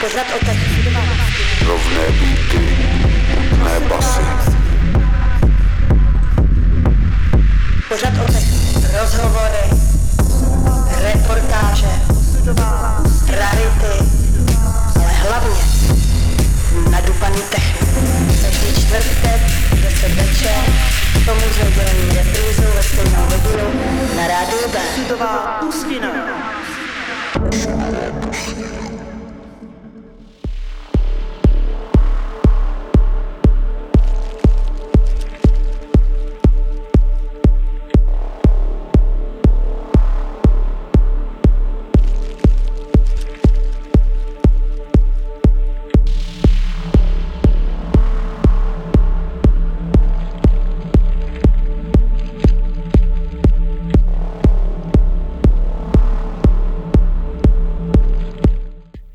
Pořad o technice. Rovné beaty, ne basy. Pořad o technice. Rozhovory, reportáže, rarity, ale hlavně nadupaný technik. Každý čtvrtek, 10 večer, tomu s nedělení reprízou ve stejnou hodinu na rádiu B. Sudová.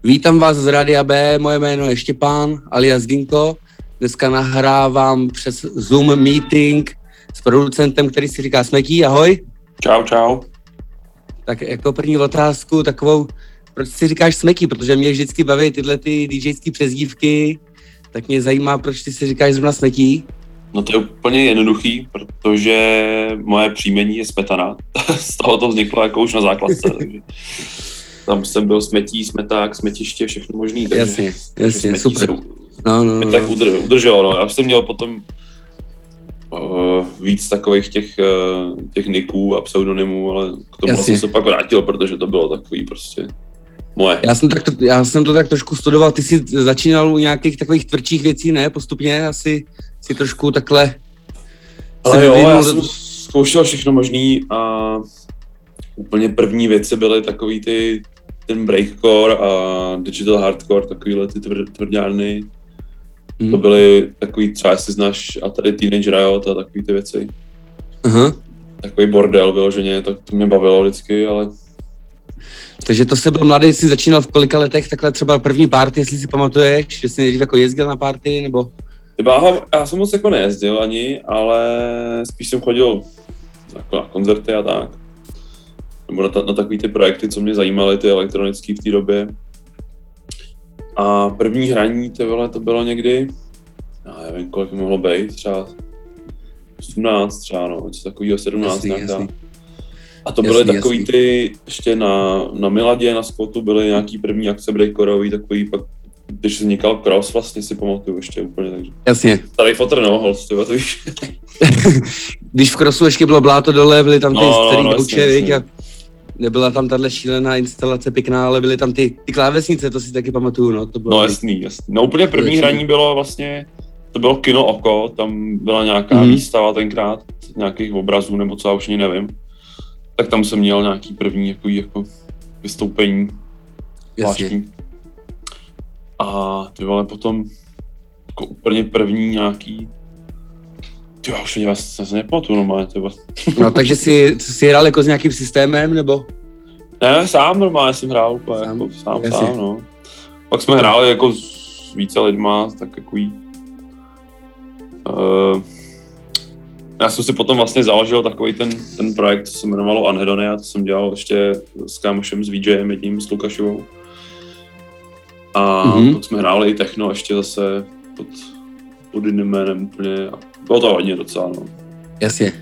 Vítám vás z Radia B, moje jméno je Štěpán alias Ginko. Dneska nahrávám přes Zoom meeting s producentem, který si říká Smetí, ahoj. Čau, čau. Tak jako první otázku takovou, proč si říkáš Smetí, protože mě vždycky baví tyhle ty DJské přezdívky, tak mě zajímá, proč ty si říkáš zrovna Smetí. No to je úplně jednoduchý, protože moje příjmení je Smetana. Z toho to vzniklo jako už na základce. takže tam jsem byl smetí, smeták, smetiště, všechno možný. Takže, Jasně, takže jasně, smetí super. se No, no, no. tak udr- udrželo. No. Já jsem měl potom uh, víc takových těch, uh, těch niků a pseudonymů, ale k tomu jsem se pak vrátil, protože to bylo takový prostě moje. Já jsem, tak, to- já jsem to tak trošku studoval, ty jsi začínal u nějakých takových tvrdších věcí, ne? Postupně asi si trošku takhle Ale jo, já jsem zkoušel všechno možný a úplně první věci byly takový ty ten breakcore a digital hardcore, takovýhle ty tvr, tvrdňárny. Mhm. To byly takový, třeba jestli znáš, a tady Teenage Riot a takový ty věci. Aha. Takový bordel vyloženě, tak to mě bavilo vždycky, ale Takže to se byl mladý, jsi začínal v kolika letech, takhle třeba první party, jestli si pamatuješ, že jsi nejdřív jako jezdil na party, nebo... já, já jsem moc jako nejezdil ani, ale spíš jsem chodil jako na koncerty a tak. Nebo na, ta, na takový ty projekty, co mě zajímaly, ty elektronické v té době. A první hraní, ty vole, to bylo někdy, já nevím, kolik mohlo být, třeba 18 třeba, no, něco takového, 17 Jasný, jasný. A to byly Jasný, takový jasný. ty, ještě na, na Miladě, na Spotu byly nějaký první akce breakorový, takový pak, když vznikal cross, vlastně si pamatuju ještě úplně, takže Jasně. tady fotr no, holc, ty to víš. Když v Krosu ještě bylo bláto dole, byly tam ty No, no, starý no, jasně, viď, jasně. a nebyla tam tahle šílená instalace pěkná, ale byly tam ty, ty klávesnice, to si taky pamatuju, no, to bylo... No jasný, jasný. No úplně první Jasný. hraní bylo vlastně, to bylo Kino Oko, tam byla nějaká Mhm. mm-hmm. výstava tenkrát, nějakých obrazů nebo co, já už ani nevím. Tak tam jsem měl nějaký první jako, jako vystoupení jasně. A ty vole potom jako úplně první nějaký ty jo, už mě vlastně se nepamatuju normálně, vole. No, takže jsi, jsi hrál jako s nějakým systémem, nebo? Ne, sám normálně jsem hrál úplně, Sám? jako, sám, Jasně. sám, no. Pak jsme hráli jako s více lidma, tak takový... Uh, já jsem si potom vlastně založil takový ten, ten projekt, co se jmenovalo Anhedonia, to jsem dělal ještě s kámošem s VJem, jedním s Lukašovou. A Mhm. mm-hmm. pak jsme hráli i techno ještě zase pod, pod jiným jménem úplně. A bylo to hodně docela, no. Jasně.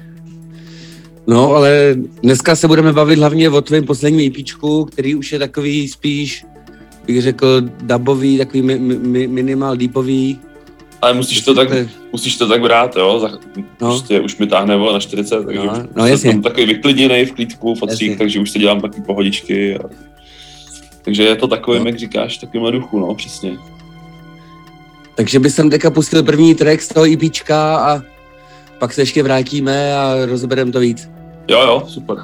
No, ale dneska se budeme bavit hlavně o tvém posledním EPčku, který už je takový spíš, bych řekl, dubový, takový mi, mi, minimal deepový. Ale musíš to tak, musíš to tak brát, jo, za, No. prostě už mi táhne na 40, takže No, už no, jsem jasně. tam takový vyklidněný v klídku, v otřích, Jasně. takže už si dělám taky pohodičky. A... Takže je to takovým, No. jak říkáš, takovým duchu, no, přesně. Takže bych jsem teďka pustil první track z toho EPčka a pak se ještě vrátíme a rozebereme to víc. Jo, jo, super.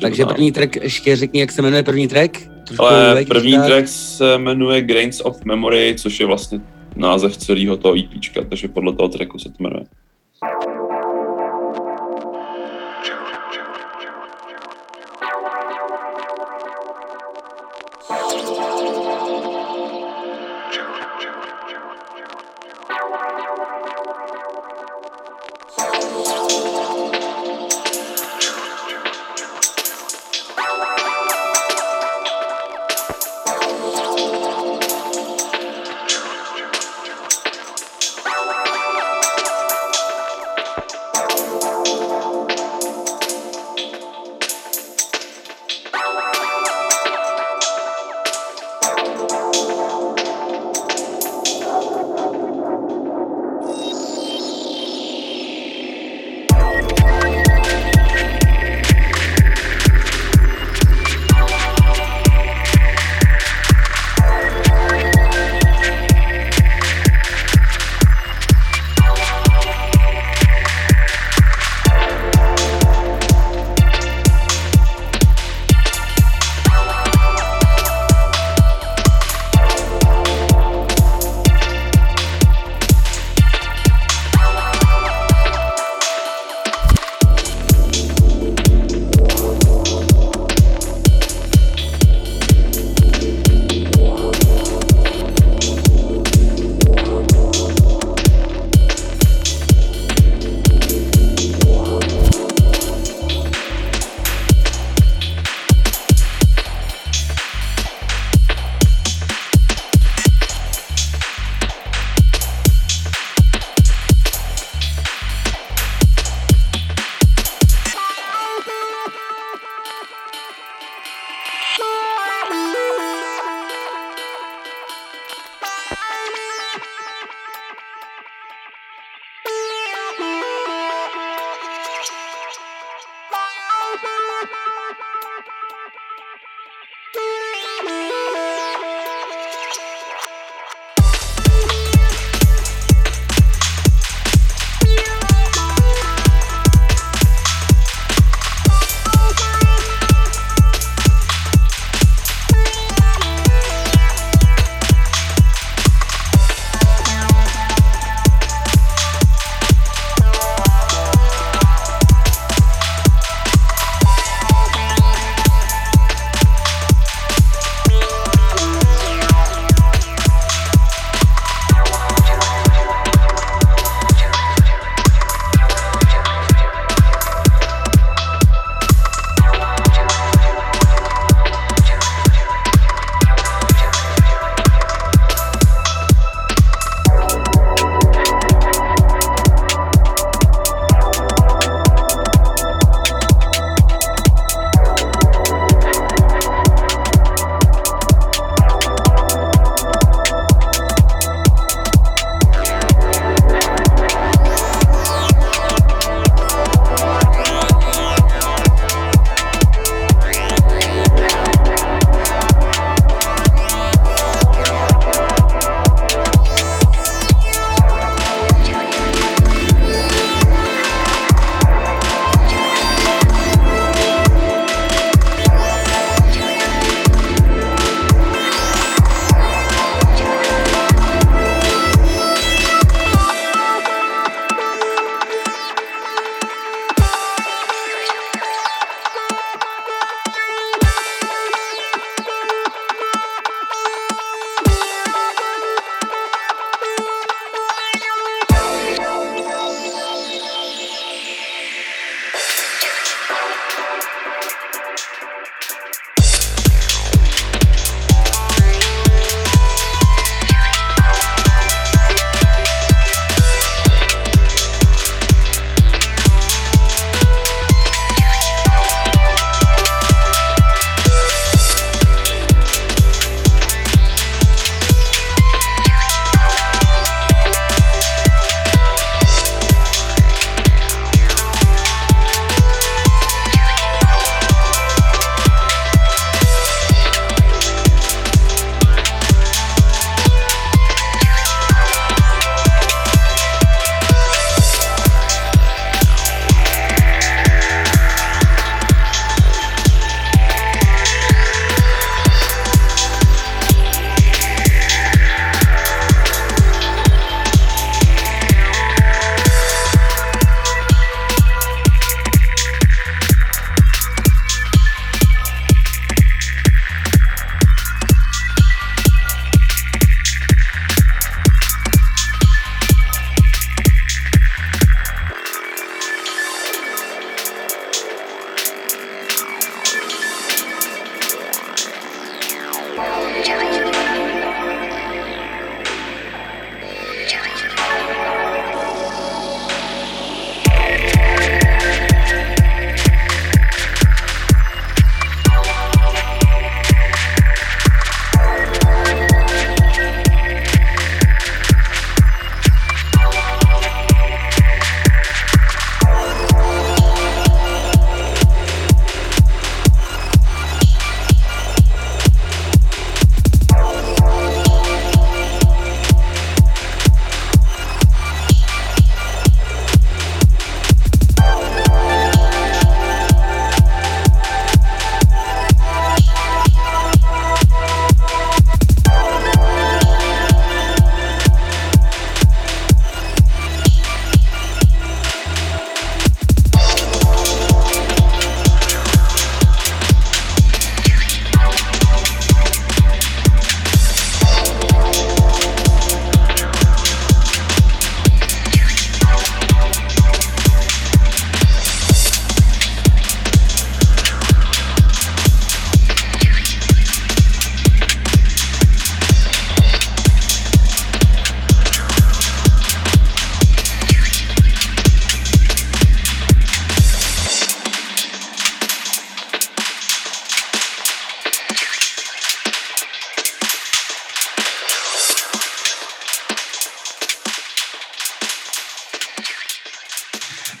Takže to dál. první track, ještě řekni, jak se jmenuje první track? Trošku Ale první říkat. track se jmenuje Grains of Memory, což je vlastně název celého toho EPčka, takže podle toho tracku se to jmenuje.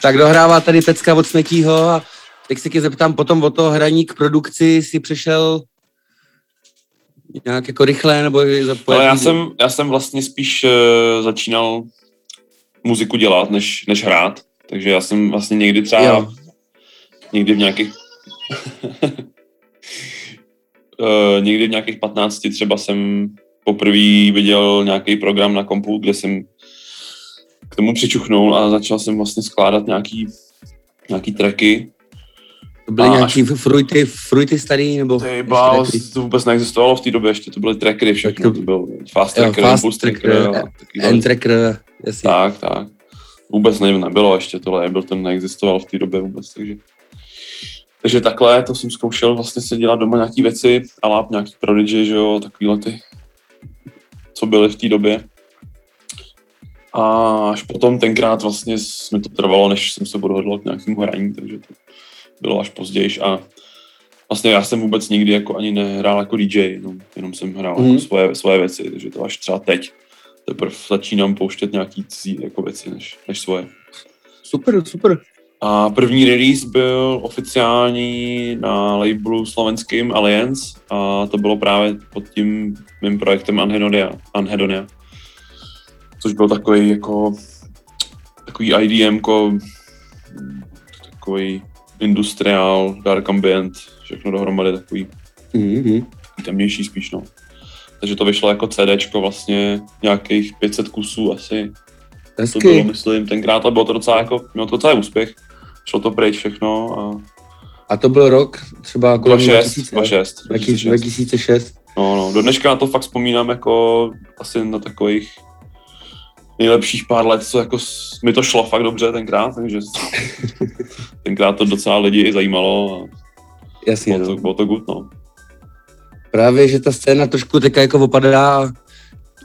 Tak dohrává tady Pecka od Smetího a teď se tě zeptám potom o to hraní k produkci, si přešel nějak jako rychle, nebo je za po Ale já jsem, já jsem vlastně spíš uh, začínal muziku dělat, než, než hrát. Takže já jsem vlastně někdy třeba, Jo. někdy v nějakých uh, někdy v nějakých 15 třeba jsem poprvé viděl nějaký program na kompu, kde jsem tomu přičuchnul a začal jsem vlastně skládat nějaký, nějaký tracky. To byly a nějaký fruity, fruity starý, nebo... Ty taky? to vůbec neexistovalo v té době, ještě to byly trackery všechno, to, to- byl fast jo, tracker, fast impulse tracker, tracker, a takovýhle N-tracker, jasně. Tak, tak. Vůbec nevím, nebylo ještě tohle, Ableton neexistoval v té době vůbec, takže... Takže takhle, to jsem zkoušel vlastně se dělat doma nějaký věci, a nějaký Prodigy, že jo, takovýhle ty, co byly v té době. A až potom tenkrát vlastně mi to trvalo, než jsem se odhodlal k nějakému hraní, takže to bylo až později a vlastně já jsem vůbec nikdy jako ani nehrál jako DJ, jenom, jenom jsem hrál Mhm. jako svoje, svoje věci, takže to až třeba teď teprve začínám pouštět nějaký cizí jako věci než, než svoje. Super, super. A první release byl oficiální na labelu slovenským Alliance a to bylo právě pod tím mým projektem Anhedonia, Anhedonia což byl takový jako takový IDM, takový industriál, dark ambient, všechno dohromady takový Mm-hmm. temnější spíš, no. Takže to vyšlo jako CDčko vlastně nějakých 500 kusů asi. To bylo, Hezky. myslím, tenkrát a bylo to docela jako, mělo to docela úspěch. Šlo to pryč všechno a A to byl rok třeba kolem 2006, 2000, 2006, 2006. 2006. 2006. No, no, do dneška na to fakt vzpomínám jako asi na takových nejlepších pár let, co jako mi to šlo fakt dobře tenkrát, takže tenkrát to docela lidi i zajímalo a Jasně, bylo no. to, bylo to good, no. Právě, že ta scéna trošku teďka jako opadá a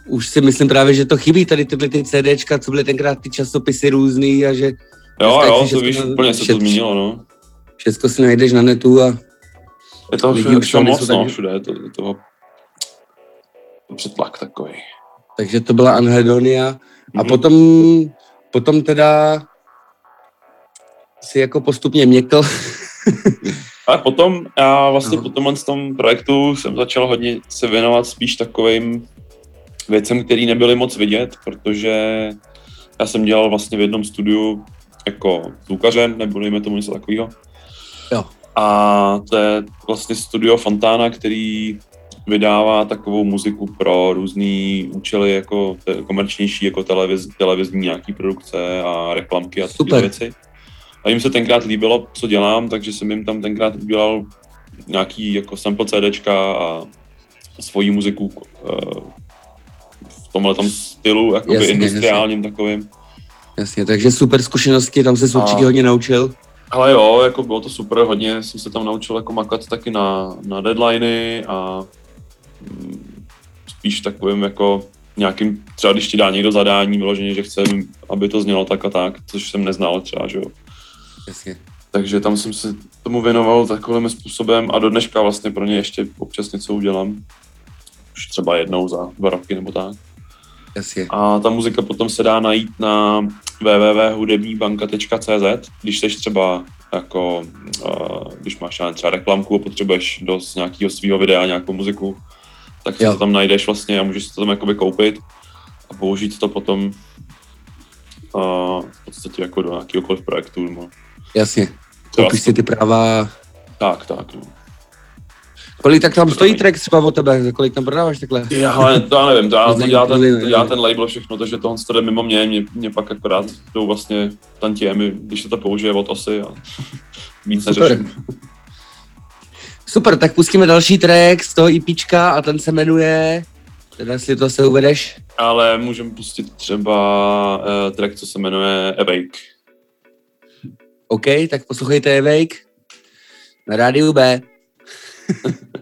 už si myslím právě, že to chybí tady tyhle ty CDčka, co byly tenkrát ty časopisy různý a že Jo, jo, to víš, úplně se to změnilo, no. všechno si najdeš na netu a Je to všude, všude moc, no, všude je to, je to přetlak takový. takže to byla Anhedonia. A Mhm. potom, potom teda si jako postupně měkl. Ale potom, já vlastně Aha. po tomhle tom projektu jsem začal hodně se věnovat spíš takovým věcem, které nebyly moc vidět, protože já jsem dělal vlastně v jednom studiu jako zvukařem, nebo dejme tomu něco takového. Jo. A to je vlastně studio Fontana, který vydává takovou muziku pro různé účely, jako te- komerčnější, jako televiz, televizní nějaký produkce a reklamky a takové věci. A jim se tenkrát líbilo, co dělám, takže jsem jim tam tenkrát udělal nějaký jako sample CDčka a svoji muziku eh, v tomhle stylu, jakoby Jasně, industriálním takovým. Jasně, takže super zkušenosti, tam se určitě hodně naučil. Ale jo, jako bylo to super, hodně jsem se tam naučil jako makat taky na, na deadliny a spíš takovým jako nějakým, třeba když ti dá někdo zadání vyloženě, že chce, aby to znělo tak a tak, což jsem neznal třeba, že jo. Jasně. Takže tam jsem se tomu věnoval takovým způsobem a do dneška vlastně pro ně ještě občas něco udělám. Už třeba jednou za dva roky nebo tak. Jasně. A ta muzika potom se dá najít na www.hudebníbanka.cz, když jsi třeba jako, uh, když máš třeba reklamku a potřebuješ do nějakého svého videa nějakou muziku, tak si to tam najdeš vlastně a můžeš si to tam jakoby koupit a použít to potom uh, v podstatě jako do nějakého projektu. Nebo, Jasně. Koupíš si ty práva. tak, tak. No. Kolik tak tam To stojí track třeba o tebe? Kolik tam prodáváš takhle? Já, ale to já nevím, to, já, to, dělá, ten, to dělá nevím. ten label všechno, takže tohle to jde mimo mě, mě, mě pak akorát jdou vlastně tantiemy, když se to použije od osy a víc neřeším. Super, tak pustíme další track z toho EPčka a ten se jmenuje, teda jestli to se uvedeš, Ale můžeme pustit třeba uh, track, co se jmenuje Awake. OK, tak poslouchejte Awake na rádiu B.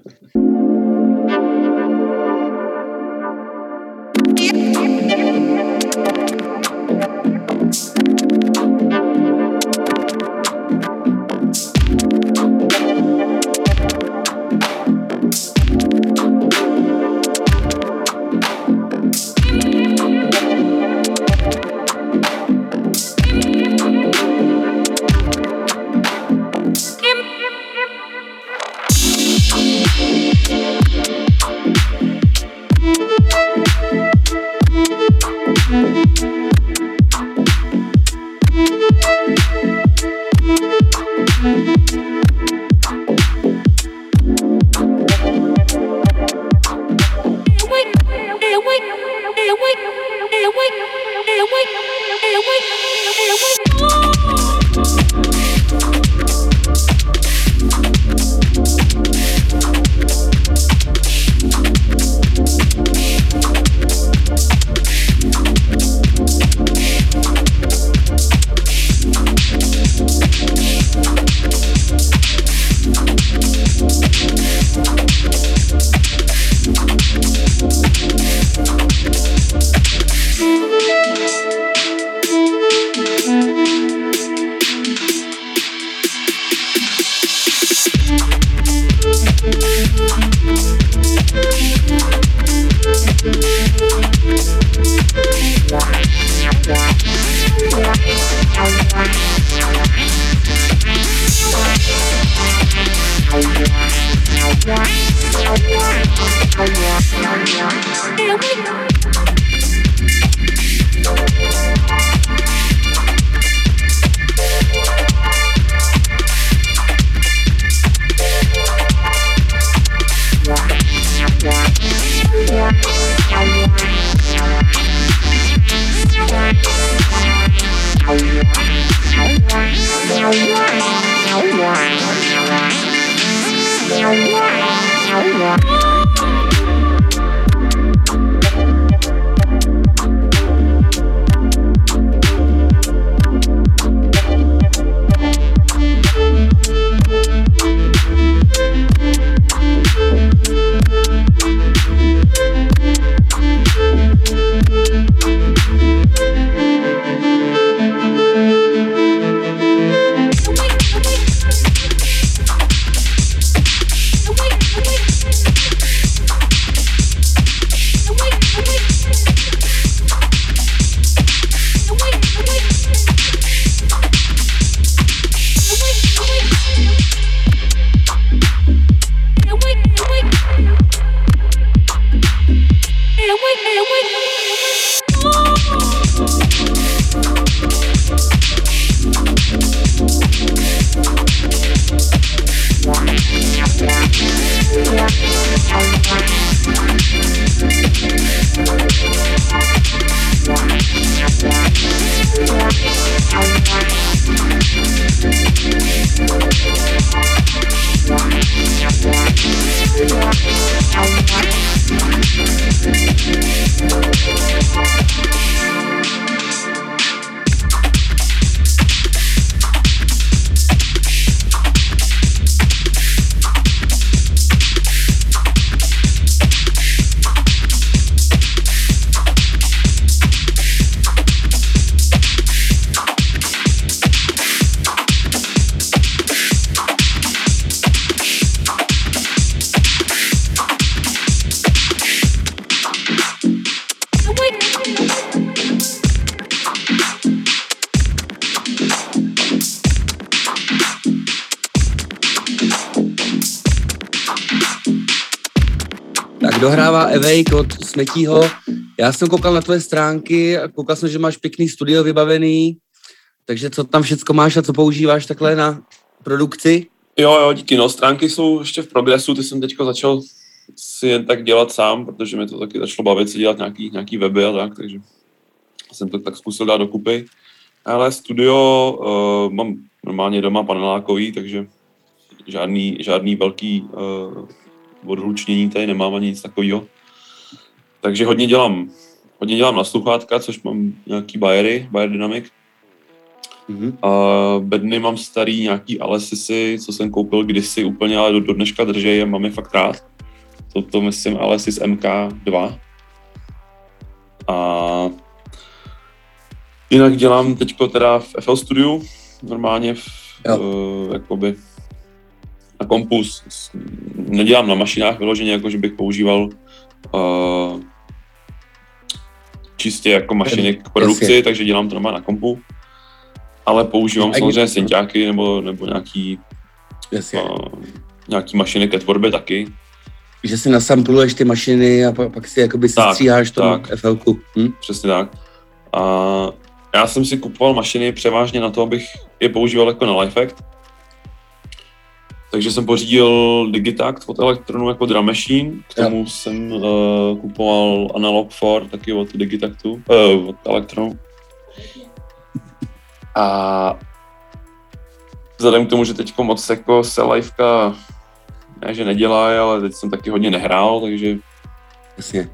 Evejk od Smetího. Já jsem koukal na tvoje stránky a koukal jsem, že máš pěkný studio vybavený. Takže co tam všecko máš a co používáš takhle na produkci? Jo, jo, díky. No, stránky jsou ještě v progresu, ty jsem teďko začal si jen tak dělat sám, protože mi to taky začalo bavit si dělat nějaký, nějaký weby a tak, takže jsem to tak zkusil dát dokupy. Ale studio uh, mám normálně doma panelákový, takže žádný, žádný velký uh, odhlučnění tady nemám ani nic takového. Takže hodně dělám, hodně dělám na sluchátka, což mám nějaký bajery, Bayer Dynamic. Mhm. A bedny mám starý nějaký Alesisy, co jsem koupil kdysi úplně, ale do, do dneška držej a mám je fakt rád. To, to myslím Alesis MK2. A jinak dělám teďko teda v FL Studiu, normálně v, Jo. uh, jakoby na kompus. Nedělám na mašinách vyloženě, jako že bych používal uh, čistě jako mašiny k produkci, jasně. takže dělám to normálně na kompu. Ale používám A samozřejmě synťáky nebo, nebo nějaký, Jasně. uh, nějaký mašiny ke tvorbě taky. že si nasampluješ ty mašiny a pak, si jakoby Tak, stříháš to tak. FLku. Hm? Přesně tak. A já jsem si kupoval mašiny převážně na to, abych je používal jako na Lifeact. Takže jsem pořídil Digitact od Electronu jako drum machine, k tomu jsem uh, kupoval Analog 4 taky od Digitactu, uh, od Electronu. A vzhledem k tomu, že teď moc jako se liveka ne, že nedělá, ale teď jsem taky hodně nehrál, takže Jasně.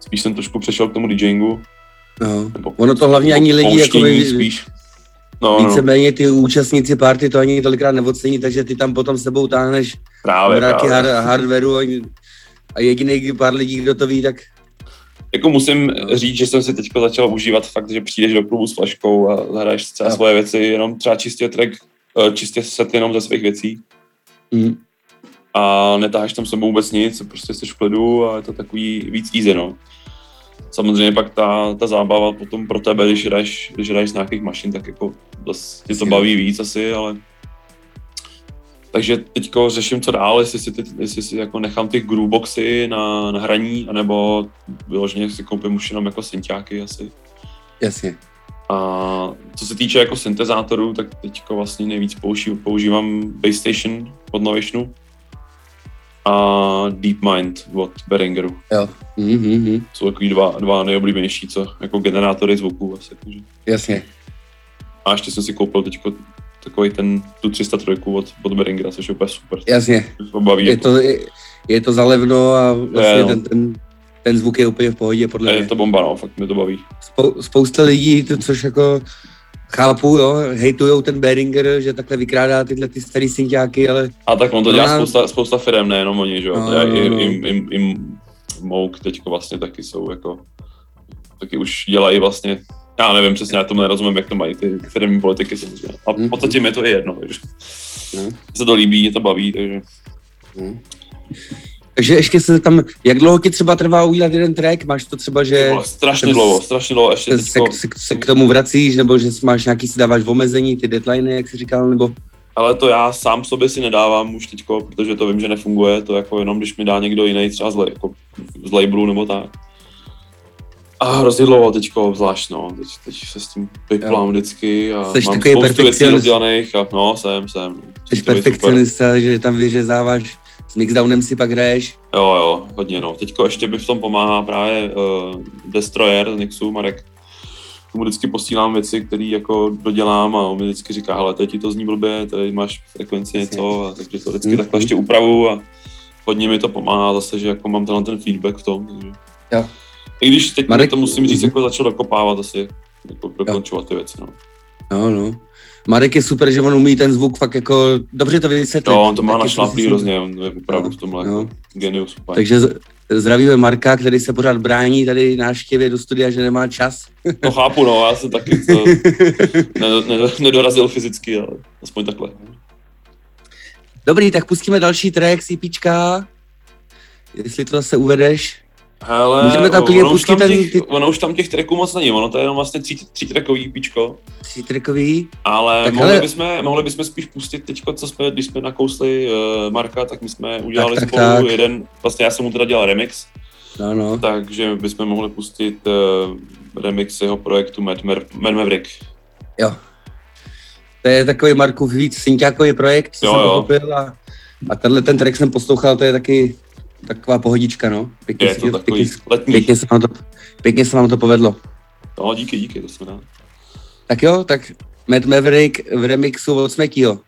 spíš jsem trošku přešel k tomu DJingu. No. Nebo Ono to hlavně ani lidi jako spíš. No, no, víceméně ty účastníci party to ani tolikrát neocení, takže ty tam potom sebou táhneš právě, mraky právě. hard, hardwareu a, a jediný pár lidí, kdo to ví, tak Jako musím říct, že jsem si teď začal užívat fakt, že přijdeš do klubu s flaškou a zahraješ celé Jo. svoje věci, jenom třeba čistě track, eh, čistě set jenom ze svých věcí hm, a netáháš tam sebou vůbec nic, prostě jsi v klidu a je to takový víc easy, no. Samozřejmě pak ta, ta zábava potom pro tebe, když hraješ, když hraješ z nějakých mašin, tak jako tě to baví víc asi, ale takže teďko řeším, co dál, jestli si, ty, jestli si jako nechám ty grooveboxy na, na hraní, anebo vyloženě si koupím už jenom jako synťáky asi. jasně. A co se týče jako syntezátorů, tak teďko vlastně nejvíc používám, používám Base Station od Novationu a DeepMind od Behringeru. Jo. Hm, hm, hm. Jsou takový dva, dva nejoblíbenější, co jako generátory zvuku asi. Takže. Jasně. A ještě jsem si koupil teďko takový ten, tu 303 od, od Behringera, což je úplně super. Jasně. To baví. Je jako. to, je, je to zalevno a vlastně Je, no. ten, ten, ten zvuk je úplně v pohodě, podle je mě. to bomba, no, fakt mě to baví. Spou, spousta lidí, to, což jako chápu, jo, hejtujou ten Behringer, že takhle vykrádá tyhle ty starý synťáky, ale A tak on to No, dělá já- spousta, spousta firm, nejenom oni, že jo. No, No, no, I, no. i, i, i, Mouk teďko vlastně taky jsou jako, taky už dělají vlastně, já nevím přesně, já tomu nerozumím, jak to mají ty firmní politiky samozřejmě. A v podstatě mi to je jedno, takže no. Se to líbí, mě to baví, takže Takže ještě se tam, jak dlouho ti třeba trvá udělat jeden track? Máš to třeba, že Vole, strašně ten- dlouho, strašně dlouho, ještě se, se, teďko, se, se, k tomu vracíš, nebo že máš nějaký, si dáváš v omezení, ty deadliny, jak jsi říkal, nebo ale to já sám sobě si nedávám už teďko, protože to vím, že nefunguje, to jako jenom když mi dá někdo jiný třeba z, jako z labelu nebo tak. A hrozně dlouho teďko, zvlášť no, teď, teď se s tím vyplám vždycky a Jseš mám takový spoustu věcí rozdělaných a no, jsem, jsem. jsi super. perfekcionista, že tam vyřezáváš, s mixdownem si pak hraješ. Jo, jo, hodně no. Teďko ještě mi v tom pomáhá právě uh, Destroyer z Nixu, Marek. Tomu vždycky posílám věci, které jako dodělám a on mi vždycky říká, hele, teď ti to zní blbě, tady máš frekvenci něco, a takže to vždycky Mhm. takhle ještě upravu a hodně mi to pomáhá zase, že jako mám tenhle ten feedback v tom. Takže. Jo. I když teď Marek- to musím říct, Mhm. jako začal dokopávat asi, jako dokončovat ty věci, no. No, no. Marek je super, že on umí ten zvuk fakt jako dobře to vysvětlit. Jo, on to má prostě- hrozně, on je opravdu v tomhle No. genius úplně. Takže zdravíme Marka, který se pořád brání tady návštěvě do studia, že nemá čas. No chápu, no, já jsem taky to ne, ne, nedorazil fyzicky, ale aspoň takhle. Dobrý, tak pustíme další track, CPčka. Jestli to zase uvedeš. Hele, Můžeme tam klidně ono, už tam pustit ten- těch, ty- ono už tam těch tracků moc není, ono to je jenom vlastně tří, tří trackový píčko, Třítrackový. ale Tak mohli, hele- bychom, mohli bychom spíš pustit teďko, co jsme, když jsme nakousli uh, Marka, tak my jsme udělali tak, spolu tak. jeden, vlastně já jsem mu teda dělal remix, No, no. takže bychom mohli pustit uh, remix jeho projektu Mad, Mer, Mad Maverick. Jo. To je takový Markův víc synťákový projekt, co Jo, jsem jo. pochopil. A, a tenhle ten track jsem poslouchal, to je taky taková pohodička, no. Pěkně, Je to takový pěkně, letní. pěkně, se vám to, pěkně se vám to povedlo. No, díky, díky, to jsme rád. Tak jo, tak Mad Maverick v remixu od Smekyho.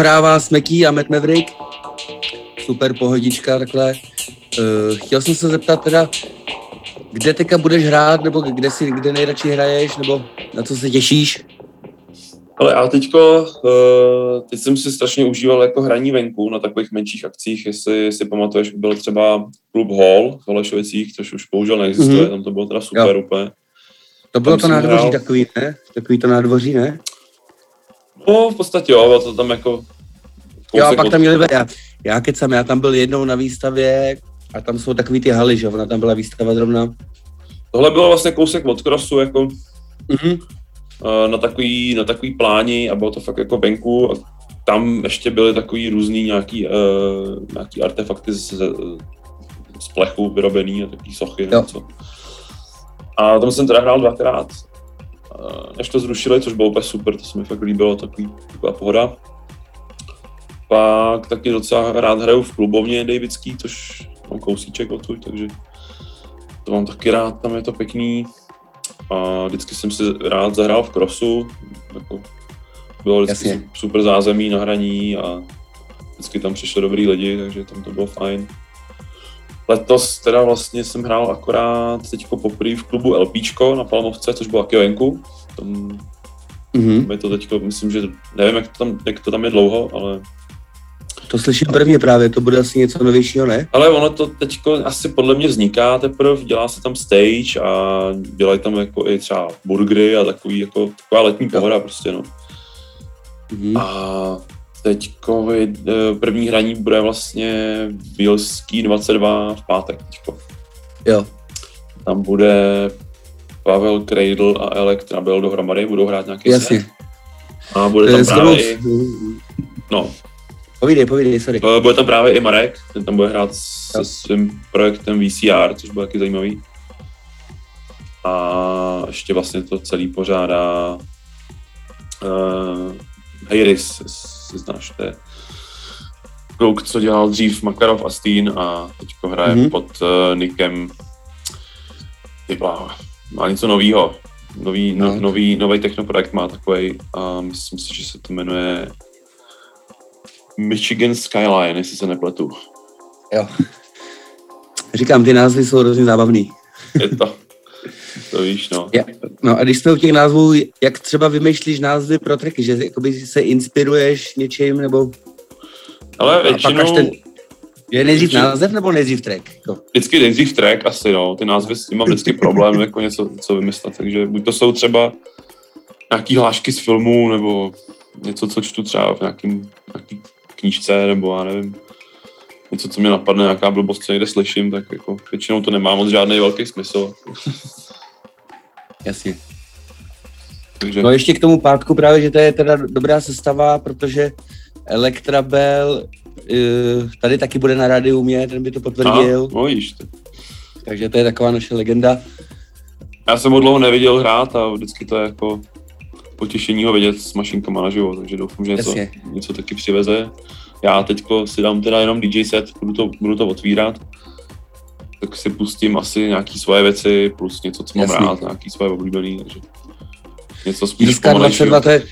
Dohrává Smeký a Matt Maverick. Super pohodička takhle. Uh, chtěl jsem se zeptat teda, kde teďka budeš hrát, nebo kde si, kde nejradši hraješ, nebo na co se těšíš? Ale já teďko, uh, teď jsem si strašně užíval jako hraní venku na takových menších akcích, jestli si pamatuješ, byl třeba klub Hall v Holešovicích, což už bohužel neexistuje, Mhm. tam to bylo teda super Jo. úplně. To bylo Tam to nádvoří hrál. takový, ne? Takový to nádvoří, ne? No, v podstatě jo, to tam jako Jo, a pak od- tam měli, já, já kecám, já tam byl jednou na výstavě a tam jsou takový ty haly, že ona tam byla výstava zrovna. Tohle bylo vlastně kousek od krosu, jako Mhm. eh, na takový, na takový pláni a bylo to fakt jako venku a tam ještě byly takový různý nějaký, uh, nějaký artefakty z, z plechu vyrobený a takový sochy Jo. co. A tam jsem teda hrál dvakrát, než to zrušili, což bylo úplně super, to se mi fakt líbilo, takový, taková pohoda. Pak taky docela rád hraju v klubovně Davidský, což mám kousíček odsud, takže to mám taky rád, tam je to pěkný. A vždycky jsem si rád zahrál v crossu, jako bylo vždycky Jasně. su- super zázemí na hraní a vždycky tam přišli dobrý lidi, takže tam to bylo fajn. Letos teda vlastně jsem hrál akorát teďko poprvé v klubu LPčko na Palmovce, což bylo taky venku. Tam Mhm. je to teďko, myslím, že nevím, jak to tam, jak to tam je dlouho, ale To slyším prvně právě, to bude asi něco novějšího, ne? Ale ono to teďko asi podle mě vzniká teprve, dělá se tam stage a dělají tam jako i třeba burgery a takový jako taková letní pohoda prostě no. Mhm. A teďko je, eh, první hraní bude vlastně Vilský 22 v pátek teďko. Jo, Tam bude Pavel Cradle a Elektra byl dohromady, budou hrát nějaký jasně. set. A bude tam je právě i, no, Povídej, povídej, sorry. Eh, Bude tam právě i Marek, ten tam bude hrát se Jo. svým projektem VCR, což bude taky zajímavý. A ještě vlastně to celý pořádá uh, Heiris, jestli znáš, to je kluk, co dělal dřív Makarov a Steen a teďko hraje Mhm. mm-hmm. pod uh, Nikem ty bláho, má něco novýho. Nový, no. No. nový, nový technoprojekt má takový a myslím si, že se to jmenuje Michigan Skyline, jestli se nepletu. Jo. Říkám, ty názvy jsou hrozně zábavný. Je to, to víš, no. Ja, no a když jsme u těch názvů, jak třeba vymýšlíš názvy pro tracky, že jakoby se inspiruješ něčím, nebo Ale a pak většinou, až ten, je nejdřív název nebo nejdřív track? Jako, vždycky nejdřív track asi, no. Ty názvy s tím mám vždycky problém, jako něco co vymyslet, takže buď to jsou třeba nějaký hlášky z filmů, nebo něco, co čtu třeba v nějakým, nějaký knížce, nebo já nevím, něco, co mě napadne, nějaká blbost, co někde slyším, tak jako většinou to nemá moc žádný velký smysl. jasně. Takže No ještě k tomu pátku právě, že to je teda dobrá sestava, protože Elektrabel eh, tady taky bude na rádiu mě, ten by to potvrdil, no víš, tak takže to je taková naše legenda. Já jsem ho dlouho neviděl hrát a vždycky to je jako potěšení ho vidět s mašinkama naživo, takže doufám, že něco, Jasně. něco taky přiveze. Já teďko si dám teda jenom DJ set, budu to, budu to otvírat, tak si pustím asi nějaký svoje věci, plus něco, co mám Jasný. rád, nějaký svoje oblíbený, takže něco spíš Jízka pomalejšího. 22, to je,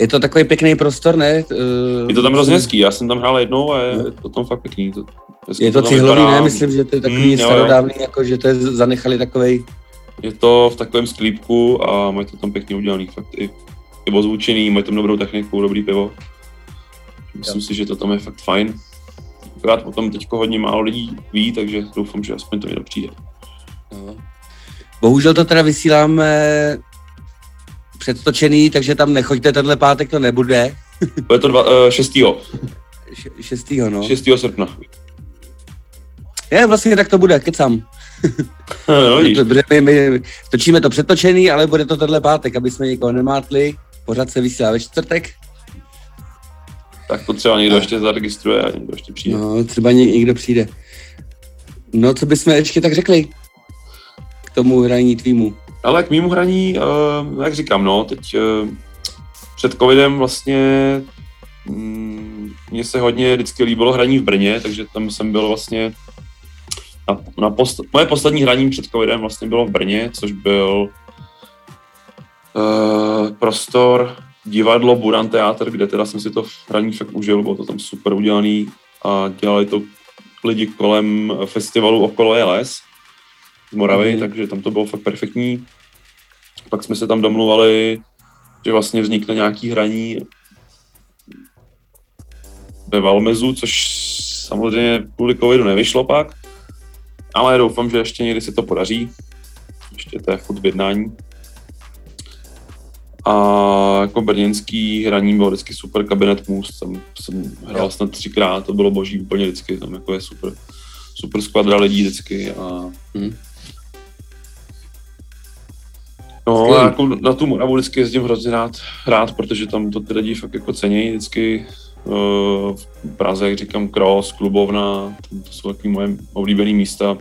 je to takový pěkný prostor, ne? Je to tam hrozně hezký, já jsem tam hrál jednou a je, je to tam fakt pěkný. To, Je to cihlový, ne? Myslím, že to je takový Mm, jo, jo. starodávný, jako že to je zanechali takovej, Je to v takovém sklípku a mají to tam pěkně udělaný, fakt i, i ozvučený, mají tam dobrou techniku, dobrý pivo. Myslím si, že to tam je fakt fajn. Akorát o tom teď hodně málo lidí ví, takže doufám, že aspoň to někdo přijde. No. Bohužel to teda vysíláme předtočený, takže tam nechoďte, tenhle pátek to nebude. Bude to dva, uh, 6. Š- 6. no. 6. srpna. Je, vlastně tak to bude, kecám. no. Protože my, my točíme to předtočený, ale bude to tenhle pátek, aby jsme nikoho nemátli. Pořád se vysílá ve čtvrtek. Tak to třeba někdo ještě zaregistruje a někdo ještě přijde. No, třeba ně, někdo přijde. No, co bychom ještě tak řekli k tomu hraní tvýmu? Ale k mýmu hraní, uh, jak říkám, no, teď uh, před covidem vlastně mm, mně se hodně vždycky líbilo hraní v Brně, takže tam jsem byl vlastně na, na post, moje poslední hraní před covidem vlastně bylo v Brně, což byl uh, prostor divadlo Buran Teátr, kde teda jsem si to v hraní fakt užil, bylo to tam super udělaný a dělali to lidi kolem festivalu Okolo je les z Moravy, Mhm. takže tam to bylo fakt perfektní. Pak jsme se tam domluvali, že vlastně vznikne nějaký hraní ve Valmezu, což samozřejmě kvůli covidu nevyšlo pak, ale doufám, že ještě někdy se to podaří. Ještě to je furt v jednání. A jako brněnský hraní bylo vždycky super kabinet Mus, tam jsem hrál Jo. snad třikrát, to bylo boží úplně vždycky, tam jako je super, super skvadra lidí vždycky a Mhm. No, Skvělý. já jako na tu Moravu vždycky jezdím hrozně rád, rád, protože tam to ty lidi fakt jako cenějí vždycky. Uh, v Praze, jak říkám, Cross, Klubovna, to, to jsou taky moje oblíbené místa.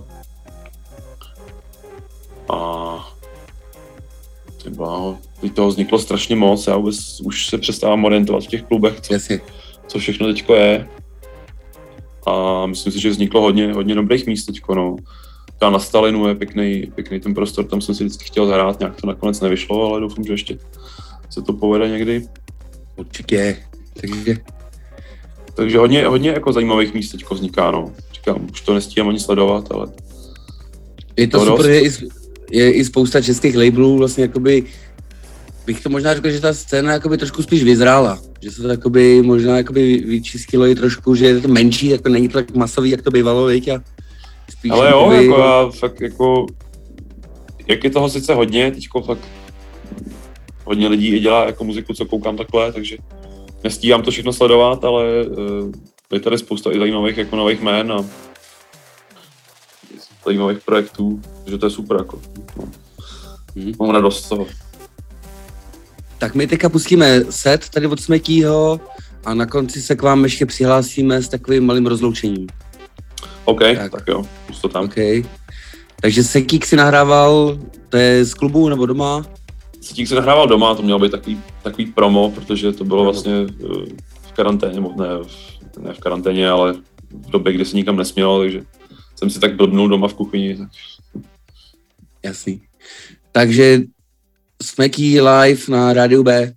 A ty bláho, teď toho vzniklo strašně moc, já vůbec už se přestávám orientovat v těch klubech, co, Jasně. co všechno teďko je. A myslím si, že vzniklo hodně, hodně dobrých míst teďko, no. Třeba na Stalinu je pěkný, pěkný ten prostor, tam jsem si vždycky chtěl zahrát, nějak to nakonec nevyšlo, ale doufám, že ještě se to povede někdy. Určitě. Takže Takže hodně, hodně jako zajímavých míst teďko vzniká, no. Říkám, už to nestíhám ani sledovat, ale je to To super, dost. je i, je i spousta českých labelů, vlastně jakoby, bych to možná řekl, že ta scéna jakoby trošku spíš vyzrála, že se to jakoby možná jakoby vyčistilo i trošku, že je to menší, jako není to tak masový, jak to bývalo, viď, a spíš Ale jo, jakoby- jako já fakt jako, jak je toho sice hodně, teďko fakt hodně lidí i dělá jako muziku, co koukám takhle, takže nestíhám to všechno sledovat, ale uh, je tady spousta i zajímavých jako nových jmén a zajímavých projektů, takže to je super jako. No. Mhm. Mám radost z toho. Tak my teďka pustíme set tady od Smekýho a na konci se k vám ještě přihlásíme s takovým malým rozloučením. OK, Tak. tak, jo, pust to tam. OK. Takže Sekík si nahrával, to je z klubu nebo doma? Stík se nahrával doma, to mělo být takový, takový promo, protože to bylo vlastně eh, v karanténě, ne, v- ne v karanténě, ale v době, kdy se nikam nesmělo, takže jsem si tak blbnul doma v kuchyni. Tak Jasný. Takže Smeký live na rádiu B.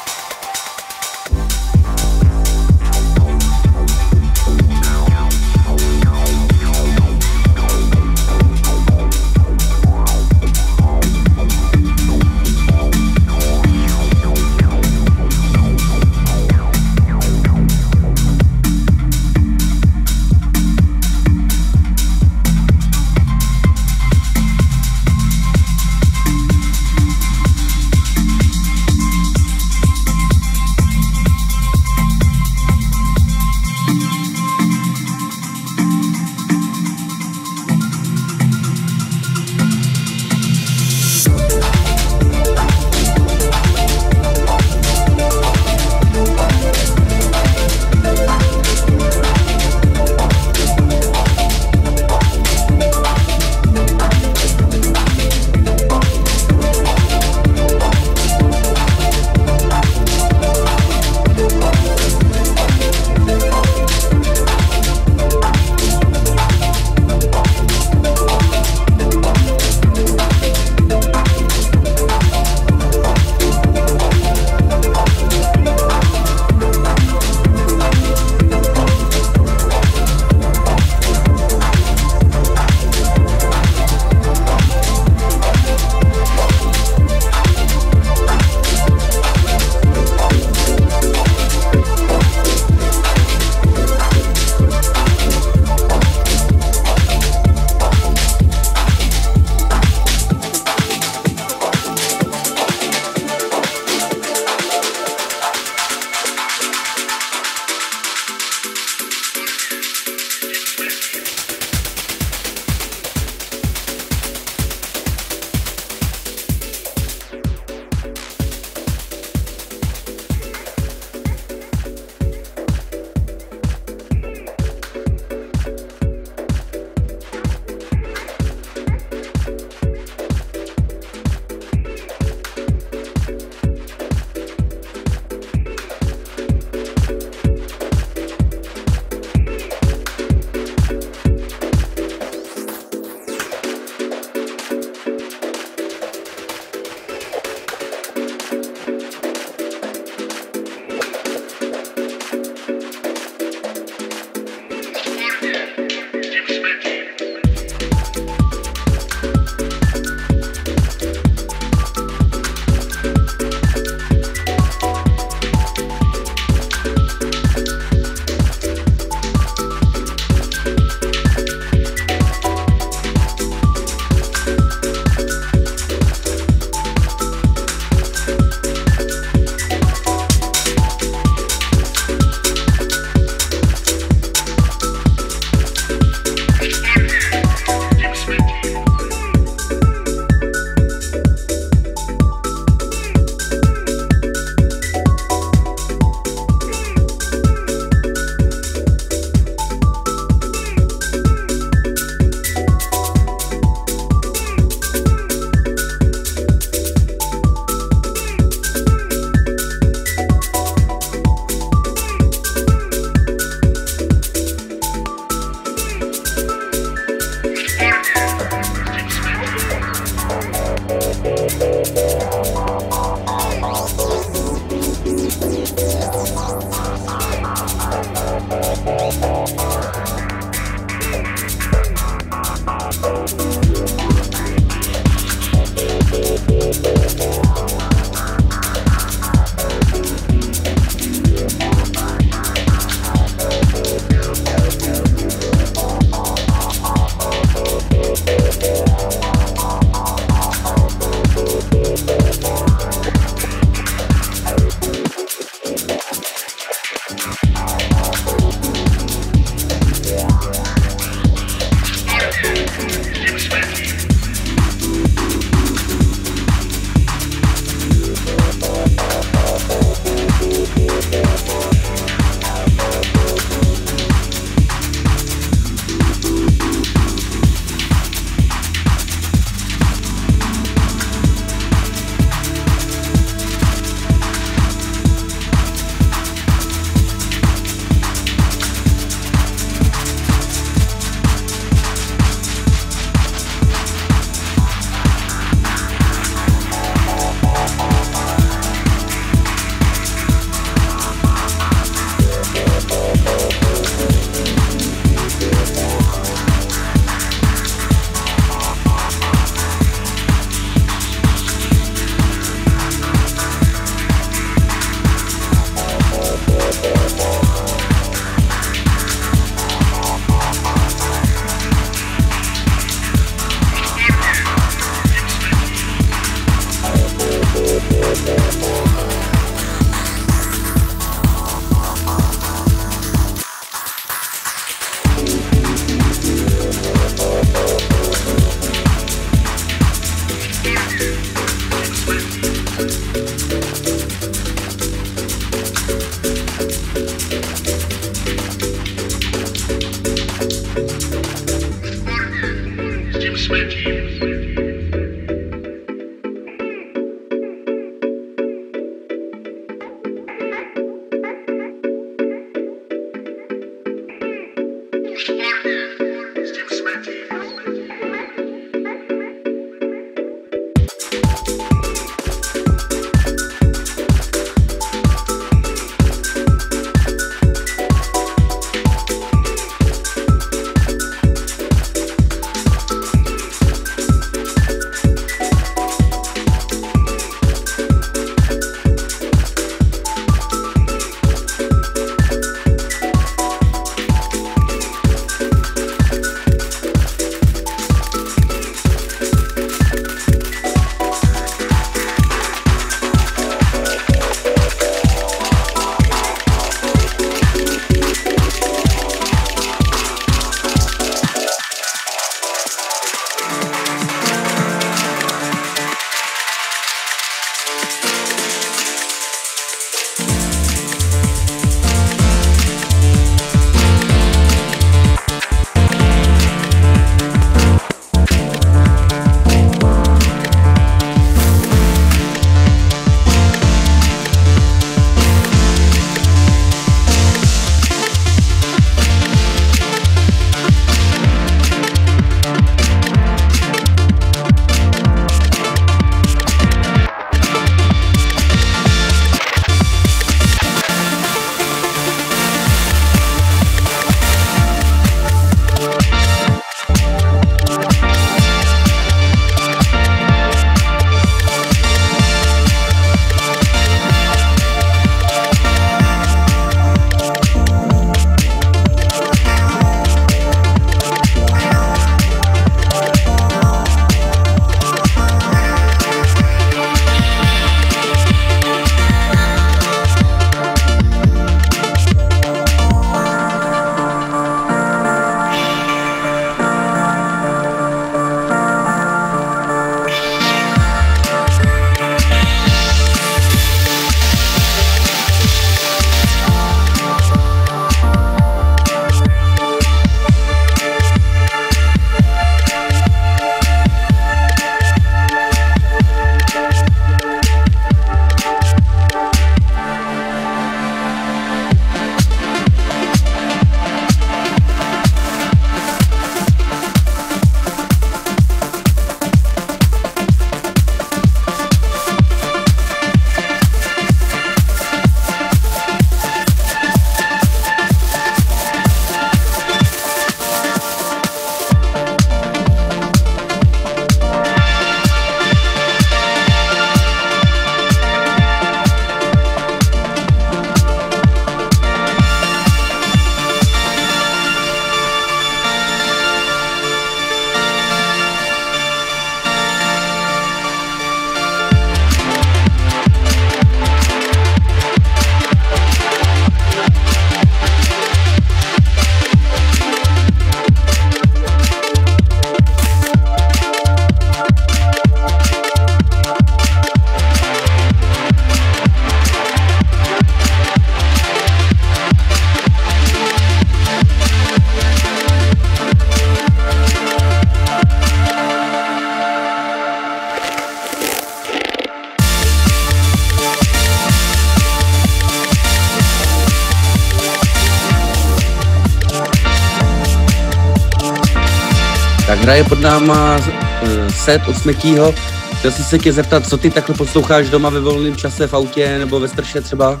hraje pod náma uh, set od Smetího. Chtěl jsem se tě zeptat, co ty takhle posloucháš doma ve volném čase v autě nebo ve strše třeba?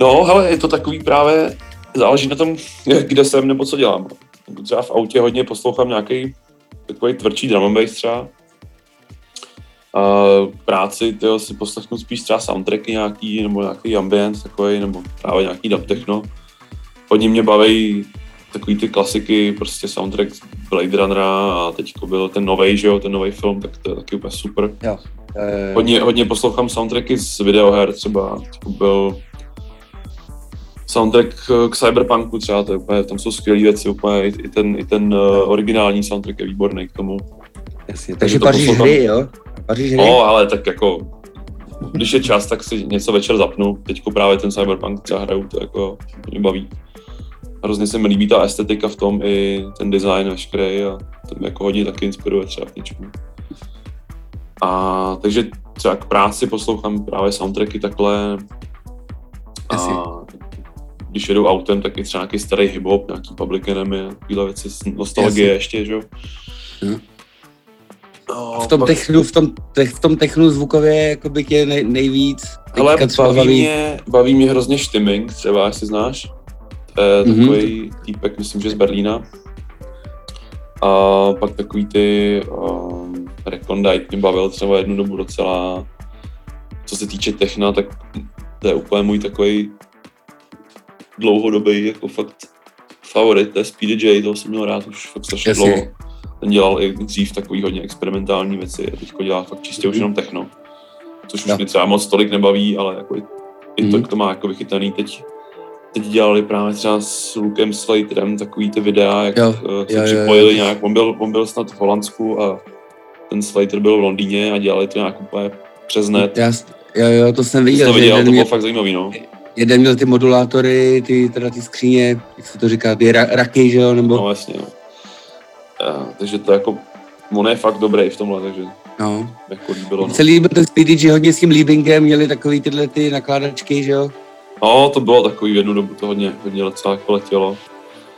No, hele, je to takový právě, záleží na tom, kde jsem nebo co dělám. Třeba v autě hodně poslouchám nějaký takový tvrdší drum and bass třeba. A práci tyjo, si poslechnu spíš třeba soundtracky nějaký, nebo nějaký ambient takový, nebo právě nějaký dub techno. Hodně mě baví takový ty klasiky, prostě soundtrack Blade Runnera a teď byl ten nový, že jo, ten nový film, tak to je taky úplně super. Jo. E, Hodně, hodně poslouchám soundtracky z videoher třeba, to byl soundtrack k Cyberpunku třeba, to je úplně, tam jsou skvělé věci, úplně i, ten, i ten uh, originální soundtrack je výborný k tomu. Jasně, takže, takže to paříš hry, jo? Paříš hry? No, ale tak jako, když je čas, tak si něco večer zapnu. Teďko právě ten Cyberpunk třeba hraju, to jako mě baví. Hrozně se mi líbí ta estetika v tom i ten design veškerý a to mě jako hodně taky inspiruje třeba k něčemu. A takže třeba k práci poslouchám právě soundtracky takhle. A když jedu autem, tak i třeba nějaký starý hip-hop, nějaký Public Enemy, takovýhle věci, nostalgie Jasně. ještě, že jo. Mhm. No, v tom, pak- technu, v, tom, tech, v tom technu zvukově jako by tě nej, nejvíc třeba baví mě, baví mě hrozně Stimming, třeba, jestli znáš. Je Mhm. takový týpek, myslím, že z Berlína. A pak takový ty um, Recondite mě bavil třeba jednu dobu docela. Co se týče techna, tak to je úplně můj takový dlouhodobý jako fakt favorit, to je Speedy J, toho jsem měl rád už fakt strašně Jasně. dlouho. Ten dělal i dřív takový hodně experimentální věci a teď dělá fakt čistě už Mhm. jenom techno. Což už Jo. mě třeba moc tolik nebaví, ale jako i, i to, Mhm. to má jako vychytaný teď. Teď dělali právě třeba s Lukem Slaterem takový ty videa, jak Jo, jo, se jo, jo, připojili jo. nějak, on byl, on byl snad v Holandsku a ten Slater byl v Londýně a dělali to nějak úplně přes net. Já, jo, jo, to jsem viděl, to viděl, jeden, to bylo měl, fakt zajímavý, no. jeden měl ty modulátory, ty, teda ty skříně, jak se to říká, ty ra, raky, že jo, nebo, No jasně, no. A, takže to jako, on je fakt dobrý v tomhle, takže no. jako líbilo, no. Celý byl ten Speedy, že hodně s tím Liebingem měli takový tyhle ty nakládačky, že jo. No, to bylo takový jednu dobu, to hodně, hodně docela jako letělo.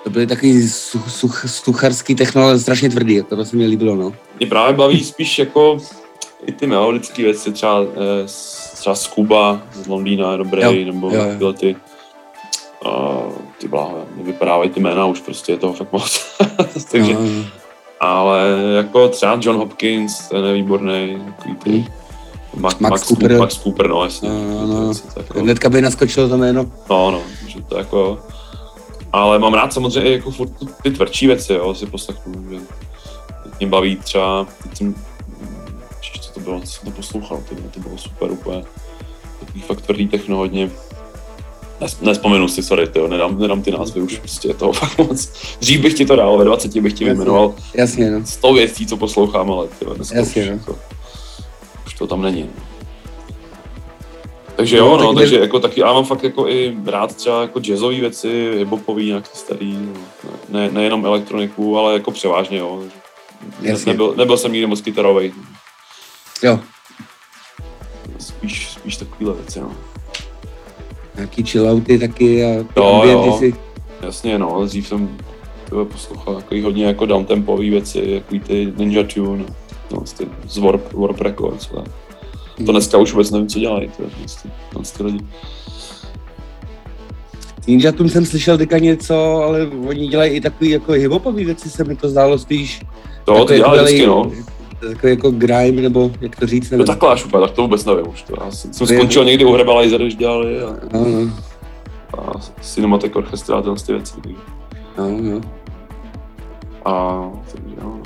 To byly takový such, such, sucharský techno, ale strašně tvrdý, to se mi líbilo, no. Mě právě baví spíš jako i ty melodické věci, třeba, eh, třeba Scuba z Londýna je dobrý, Jo, nebo jo, jo. tyhle ty, uh, ty bláho, nevypadávají ty jména, už prostě je toho fakt moc. Takže, no, no. ale jako třeba John Hopkins, ten je výborný, takový ty, Hmm. Max, Max Max, Cooper. Cooper. Max Cooper, no jasně. No, no, To no. to jako- Hnedka by naskočilo to jméno. No, no, že to jako... Ale mám rád samozřejmě i jako furt ty tvrdší věci, jo, si poslechnu, že mě baví třeba, teď jsem, co to bylo, co jsem to poslouchal, to, to bylo super úplně, takový fakt tvrdý techno hodně. Nes, nespomenu si, sorry, tyjo, nedám, nedám ty názvy, už prostě je toho fakt moc. Dřív bych ti to dal, ve 20 bych ti vyjmenoval Jasně, no. 100 věcí, co poslouchám, ale tyjo, dneska Jasně, už, no. jako, to tam není. Takže No, jo, tak no, jde- takže jako taky, já mám fakt jako i rád třeba jako jazzové věci, hiphopový nějaký starý, no, ne, nejenom elektroniku, ale jako převážně, jo. Ne, Jasně. nebyl, nebyl jsem nikdy moc kytarovej, Jo, spíš, spíš takovýhle věci, no. nějaký chillouty taky a Jo, jo. si. Jasně, no, ale dřív jsem tyhle, poslouchal takový hodně jako downtempový věci, jako ty Ninja Tune, no, ty z Warp, Warp Records, ale to dneska už vůbec nevím, co dělají, ty, ty, ty, ty lidi. Ninja Tune jsem slyšel teďka něco, ale oni dělají i takový jako hiphopový věci, se mi to zdálo spíš. To, to takový dělali jako vždycky, no. Takový jako grime, nebo jak to říct, No nevím. takhle až úplně, tak to vůbec nevím už. To. Já jsem, jsem To je- skončil někdy u Herbalizer, když dělali a, No, no, a Cinematic Orchestra a tyhle ty věci. takže- no, no. A takže no.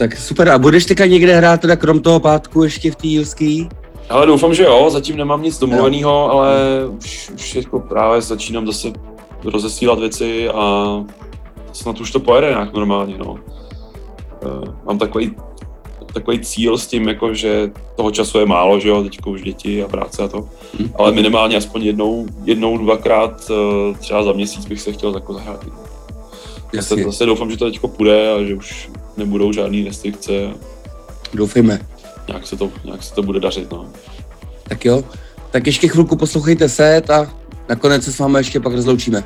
Tak super, a budeš teďka někde hrát teda krom toho pátku ještě v té Jilský? Ale doufám, že jo, zatím nemám nic domluveného, ale už, už jako právě začínám zase rozesílat věci a snad už to pojede nějak normálně, no. Eh, Mám takový, takový cíl s tím, jako, že toho času je málo, že jo, teďko už děti a práce a to, Hm. ale minimálně aspoň jednou, jednou, dvakrát eh, třeba za měsíc bych se chtěl jako zahrát. Zase, Jasně, zase doufám, že to teďko půjde a že už nebudou žádné restrikce doufejme. nějak se to, nějak se to bude dařit, no. Tak jo, tak ještě chvilku poslouchejte set a nakonec se s vámi ještě pak rozloučíme.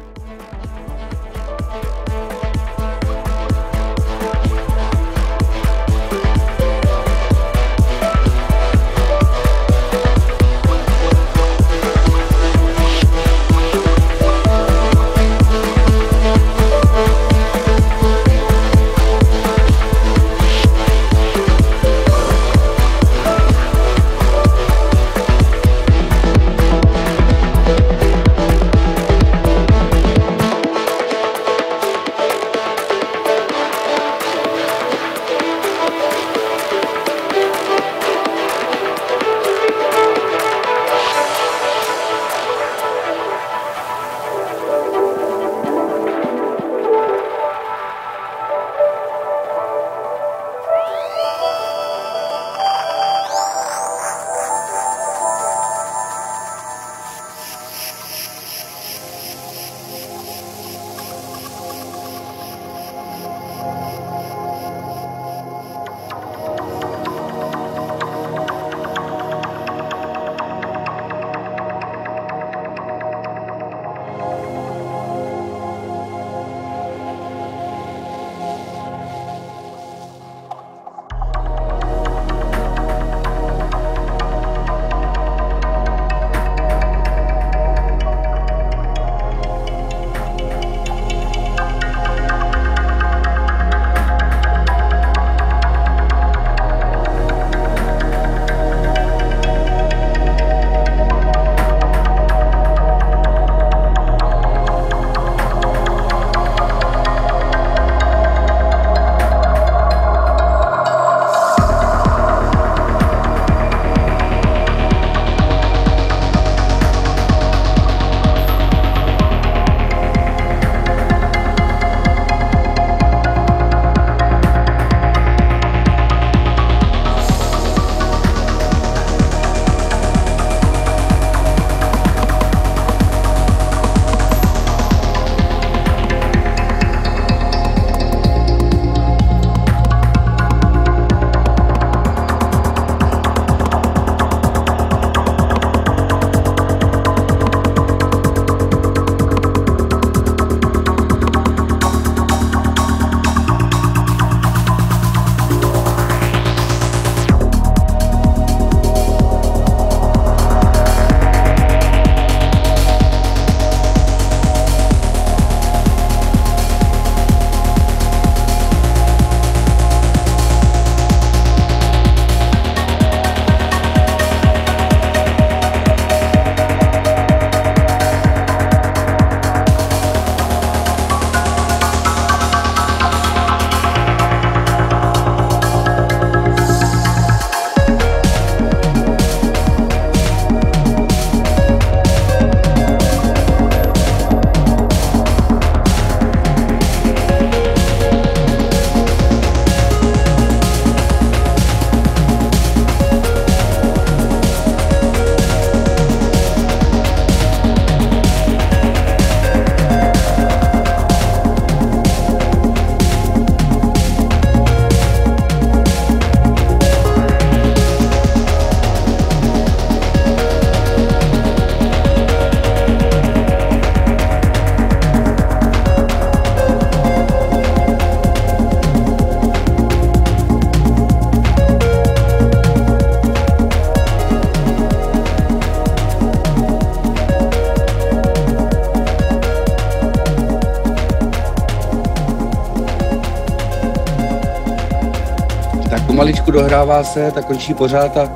Dohrává se, tak končí pořád a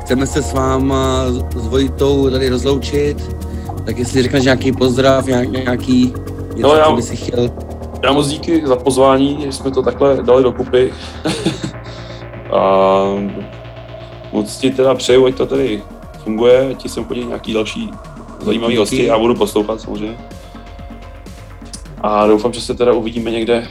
chceme se s váma s Vojitou tady rozloučit. Tak jestli řekneš nějaký pozdrav, nějak, nějaký něco, No, já- co by si chtěl. Já moc díky za pozvání, že jsme to takhle dali dokupy. a moc ti teda přeju, ať to tady funguje, ať ti sem chodí nějaký další zajímavý Díky. hosti, já budu poslouchat samozřejmě. A doufám, že se teda uvidíme někde,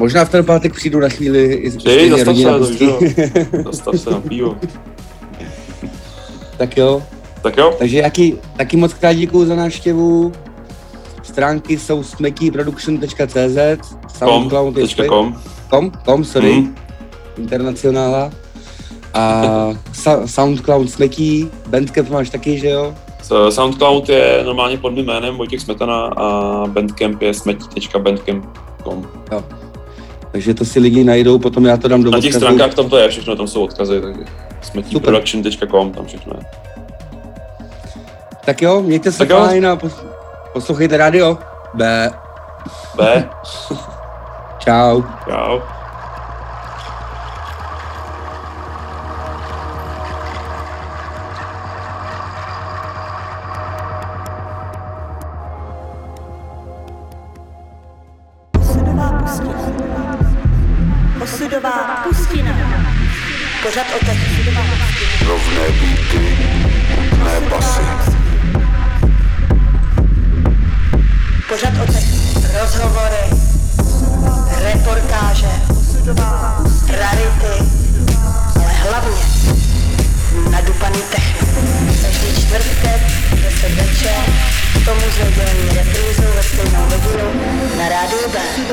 Možná v ten pátek přijdu na chvíli i Ty, stejně zastav se, to jo. Zastav se na pivo. Tak jo, Tak jo, takže jaký, taky moc krát děkuju za návštěvu. Stránky jsou smekyproduction.cz Soundcloud je tečka com. com, sorry, Mhm. internacionála. A sa, Soundcloud Smeky, Bandcamp máš taky, že jo? Soundcloud je normálně pod mým jménem Vojtěch Smetana a Bandcamp je smetí.bandcamp.com. Takže to si lidi najdou, potom já to dám do Na těch odkazu. stránkách tam to je všechno, tam jsou odkazy, takže smetíproduction.com, tam všechno je. Tak jo, mějte se fajn a pos- poslouchejte rádio. B. B, Čau. čau.